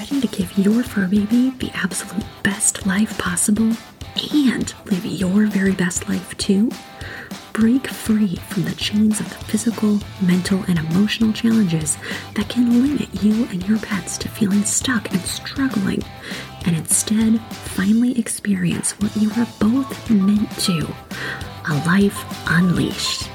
Ready to give your fur baby the absolute best life possible and live your very best life too? Break free from the chains of the physical, mental, and emotional challenges that can limit you and your pets to feeling stuck and struggling, and instead finally experience what you are both meant to a life unleashed.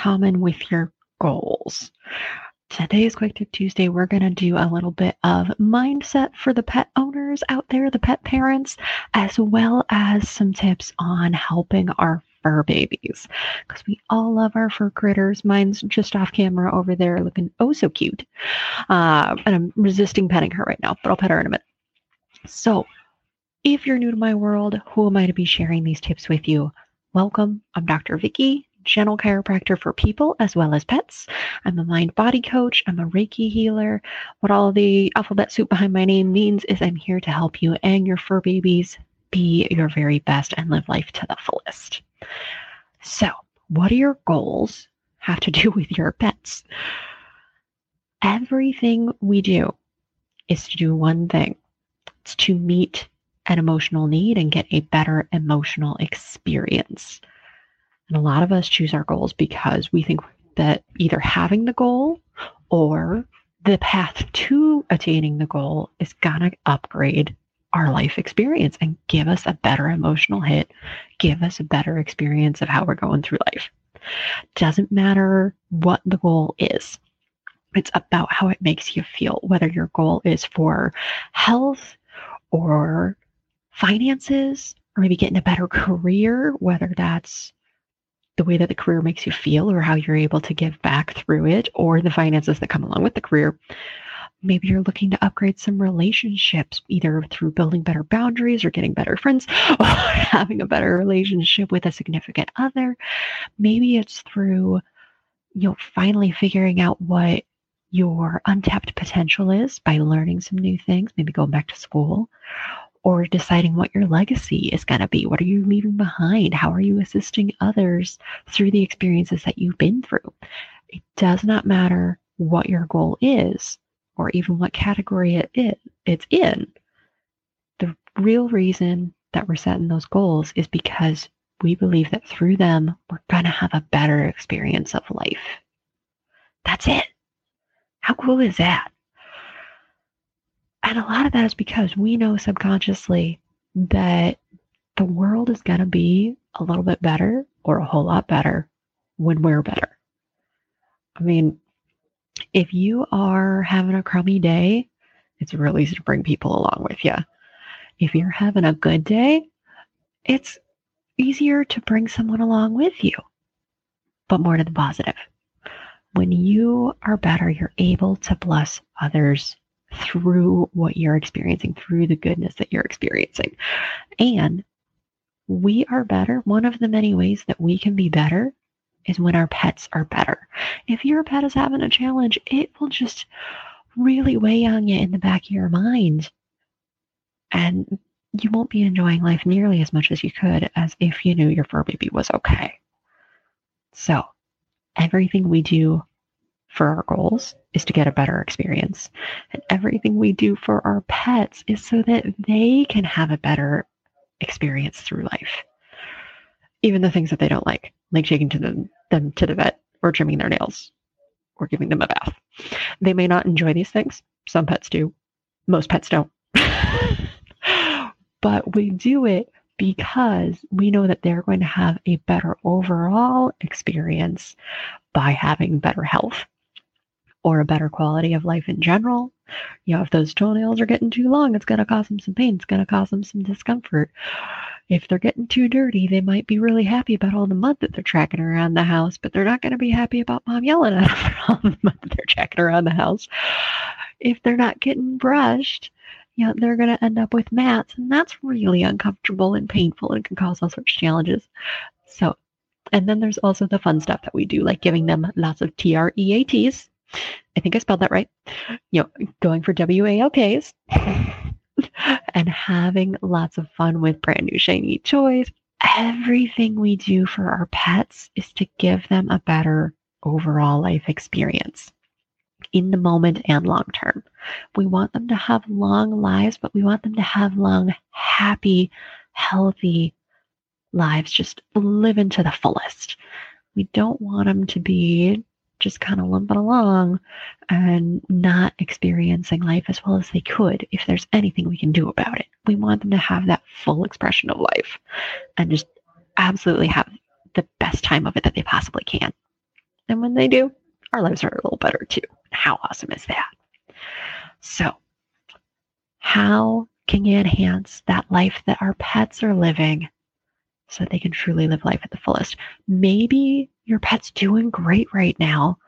Common with your goals? Today is Quick Tip Tuesday. We're going to do a little bit of mindset for the pet owners out there, the pet parents, as well as some tips on helping our fur babies because we all love our fur critters. Mine's just off camera over there looking oh so cute. Uh, and I'm resisting petting her right now, but I'll pet her in a minute. So, if you're new to my world, who am I to be sharing these tips with you? Welcome. I'm Dr. Vicky, gentle chiropractor for people as well as pets. I'm a mind body coach. I'm a Reiki healer. What all the alphabet soup behind my name means is I'm here to help you and your fur babies be your very best and live life to the fullest. So, what do your goals have to do with your pets? Everything we do is to do one thing it's to meet an emotional need and get a better emotional experience. And a lot of us choose our goals because we think that either having the goal or the path to attaining the goal is going to upgrade our life experience and give us a better emotional hit, give us a better experience of how we're going through life. Doesn't matter what the goal is. It's about how it makes you feel, whether your goal is for health or finances or maybe getting a better career, whether that's the way that the career makes you feel or how you're able to give back through it or the finances that come along with the career. Maybe you're looking to upgrade some relationships, either through building better boundaries or getting better friends or having a better relationship with a significant other. Maybe it's through, you know, finally figuring out what your untapped potential is by learning some new things, maybe going back to school or deciding what your legacy is going to be. What are you leaving behind? How are you assisting others through the experiences that you've been through? It does not matter what your goal is or even what category it is, it's in. The real reason that we're setting those goals is because we believe that through them, we're going to have a better experience of life. That's it. How cool is that? And a lot of that is because we know subconsciously that the world is going to be a little bit better or a whole lot better when we're better. I mean, if you are having a crummy day, it's real easy to bring people along with you. If you're having a good day, it's easier to bring someone along with you, but more to the positive. When you are better, you're able to bless others through what you're experiencing, through the goodness that you're experiencing. And we are better. One of the many ways that we can be better is when our pets are better. If your pet is having a challenge, it will just really weigh on you in the back of your mind. And you won't be enjoying life nearly as much as you could as if you knew your fur baby was okay. So, everything we do for our goals is to get a better experience. And everything we do for our pets is so that they can have a better experience through life. Even the things that they don't like, like taking to them, them to the vet or trimming their nails or giving them a bath. They may not enjoy these things. Some pets do. Most pets don't. but we do it because we know that they're going to have a better overall experience by having better health or a better quality of life in general. You know, if those toenails are getting too long, it's going to cause them some pain. It's going to cause them some discomfort. If they're getting too dirty, they might be really happy about all the mud that they're tracking around the house, but they're not going to be happy about mom yelling at them for all the mud that they're tracking around the house. If they're not getting brushed, you know, they're going to end up with mats, and that's really uncomfortable and painful and can cause all sorts of challenges. So, and then there's also the fun stuff that we do, like giving them lots of TREATs. I think I spelled that right. You know, going for WALKs and having lots of fun with brand new shiny toys. Everything we do for our pets is to give them a better overall life experience in the moment and long term. We want them to have long lives, but we want them to have long, happy, healthy lives, just living to the fullest. We don't want them to be just kind of limping along and not experiencing life as well as they could if there's anything we can do about it. We want them to have that full expression of life and just absolutely have the best time of it that they possibly can. And when they do, our lives are a little better too. How awesome is that? So, how can you enhance that life that our pets are living so that they can truly live life at the fullest? Maybe your pet's doing great right now,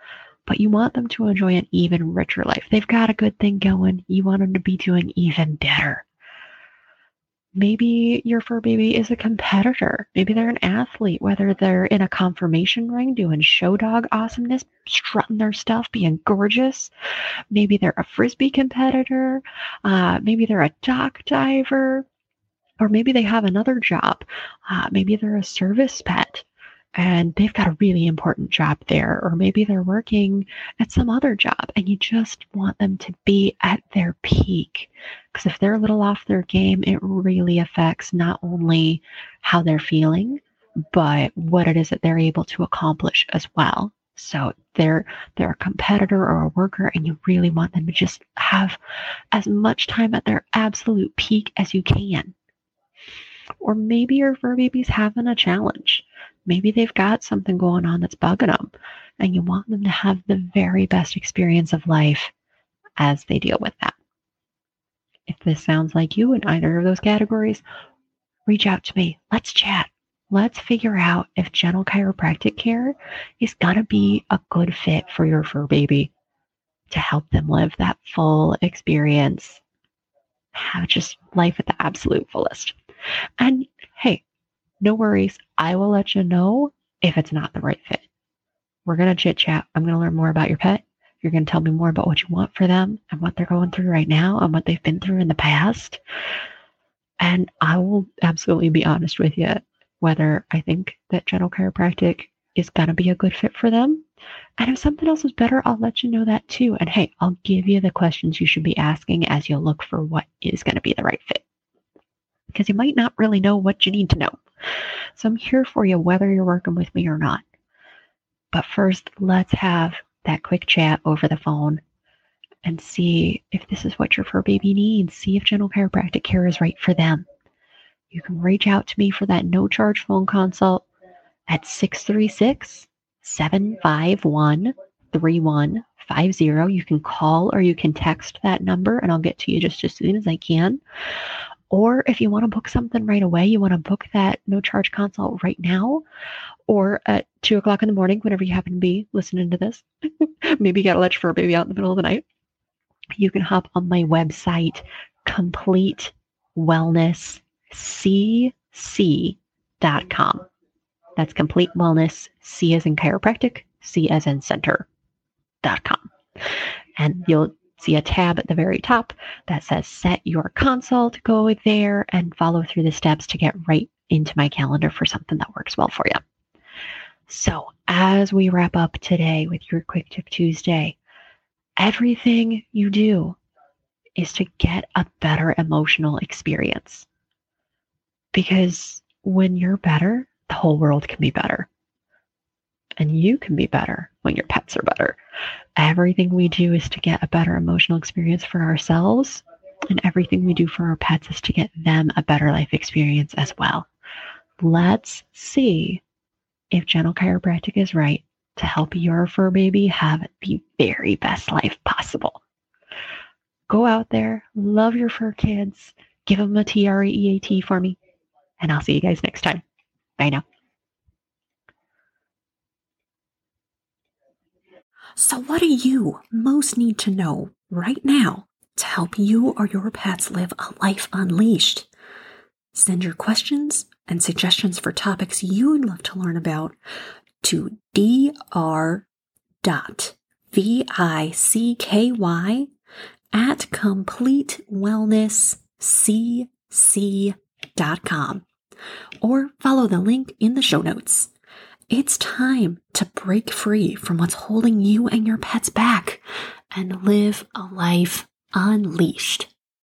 but you want them to enjoy an even richer life. They've got a good thing going. You want them to be doing even better. Maybe your fur baby is a competitor. Maybe they're an athlete, whether they're in a conformation ring doing show dog awesomeness, strutting their stuff, being gorgeous. Maybe they're a frisbee competitor. Uh, maybe they're a dock diver. Or maybe they have another job. Uh, maybe they're a service pet and they've got a really important job there, or maybe they're working at some other job and you just want them to be at their peak. Because if they're a little off their game, it really affects not only how they're feeling, but what it is that they're able to accomplish as well. So they're they're a competitor or a worker and you really want them to just have as much time at their absolute peak as you can. Or maybe your fur baby's having a challenge Maybe they've got something going on that's bugging them, and you want them to have the very best experience of life as they deal with that. If this sounds like you in either of those categories, reach out to me. Let's chat. Let's figure out if gentle chiropractic care is going to be a good fit for your fur baby to help them live that full experience, have just life at the absolute fullest. And hey, no worries. I will let you know if it's not the right fit. We're going to chit chat. I'm going to learn more about your pet. You're going to tell me more about what you want for them and what they're going through right now and what they've been through in the past. And I will absolutely be honest with you whether I think that gentle chiropractic is going to be a good fit for them. And if something else is better, I'll let you know that too. And hey, I'll give you the questions you should be asking as you look for what is going to be the right fit. Because you might not really know what you need to know. So I'm here for you whether you're working with me or not. But first, let's have that quick chat over the phone and see if this is what your fur baby needs. See if gentle chiropractic care is right for them. You can reach out to me for that no charge phone consult at 636 751 3150. You can call or you can text that number and I'll get to you just as soon as I can. Or if you want to book something right away, you want to book that no charge consult right now, or at two o'clock in the morning, whenever you happen to be listening to this. Maybe you got to let your baby out in the middle of the night. You can hop on my website, completewellnesscc.com. That's complete wellness, C as in chiropractic, C as in center.com. And you'll see a tab at the very top that says set your consult. Go there and follow through the steps to get right into my calendar for something that works well for you. So, as we wrap up today with your Quick Tip Tuesday, everything you do is to get a better emotional experience. Because when you're better, the whole world can be better. And you can be better when your pets are better. Everything we do is to get a better emotional experience for ourselves, and everything we do for our pets is to get them a better life experience as well. Let's see if gentle chiropractic is right to help your fur baby have the very best life possible. Go out there, love your fur kids, give them a T R E A T for me, and I'll see you guys next time. Bye now. So, what do you most need to know right now to help you or your pets live a life unleashed. Send your questions and suggestions for topics you'd love to learn about to dr.vicky at completewellnesscc.com or follow the link in the show notes. It's time to break free from what's holding you and your pets back and live a life unleashed.